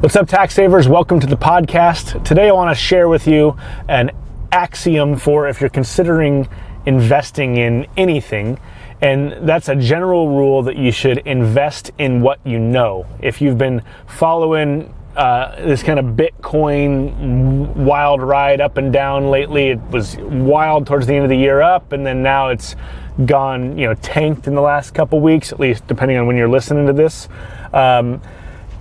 What's up, tax savers? Welcome to the podcast. Today, I want to share with you an axiom for if you're considering investing in anything. And that's a general rule that you should invest in what you know. If you've been following uh, this kind of Bitcoin wild ride up and down lately, it was wild towards the end of the year up, and then now it's gone, you know, tanked in the last couple weeks, at least depending on when you're listening to this. Um,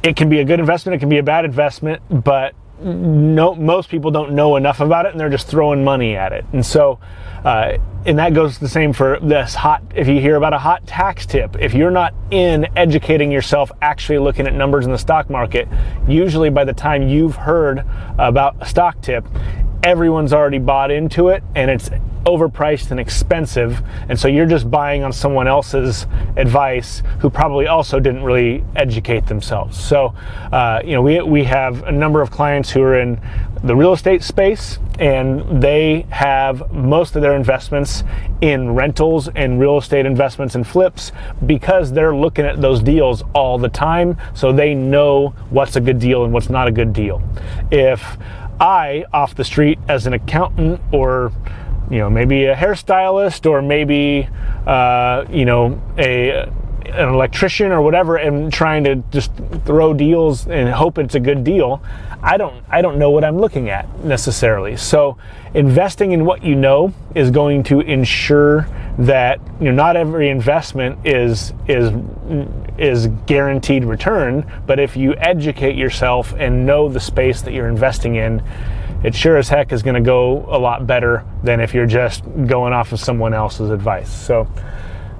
it can be a good investment, it can be a bad investment, but no, most people don't know enough about it and they're just throwing money at it. And so, uh, and that goes the same for this hot, if you hear about a hot tax tip, if you're not in educating yourself, actually looking at numbers in the stock market, usually by the time you've heard about a stock tip, everyone's already bought into it and it's overpriced and expensive. And so you're just buying on someone else's advice who probably also didn't really educate themselves. So, uh, you know, we, we have a number of clients who are in the real estate space and they have most of their investments in rentals and real estate investments and flips because they're looking at those deals all the time. So they know what's a good deal and what's not a good deal. If I, off the street as an accountant or you know maybe a hairstylist or maybe uh, you know a an electrician or whatever and trying to just throw deals and hope it's a good deal. I don't i don't know what i'm looking at necessarily. So investing in what you know is going to ensure that you know not every investment is is is guaranteed return but if you educate yourself and know the space that you're investing in it sure as heck is going to go a lot better than if you're just going off of someone else's advice so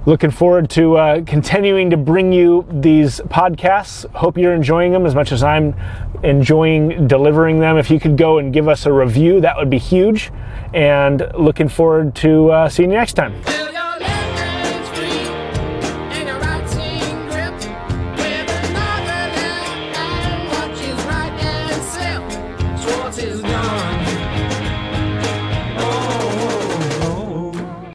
looking forward to uh, continuing to bring you these podcasts. Hope you're enjoying them as much as I'm enjoying delivering them. If you could go and give us a review, that would be huge. And looking forward to uh, seeing you next time. one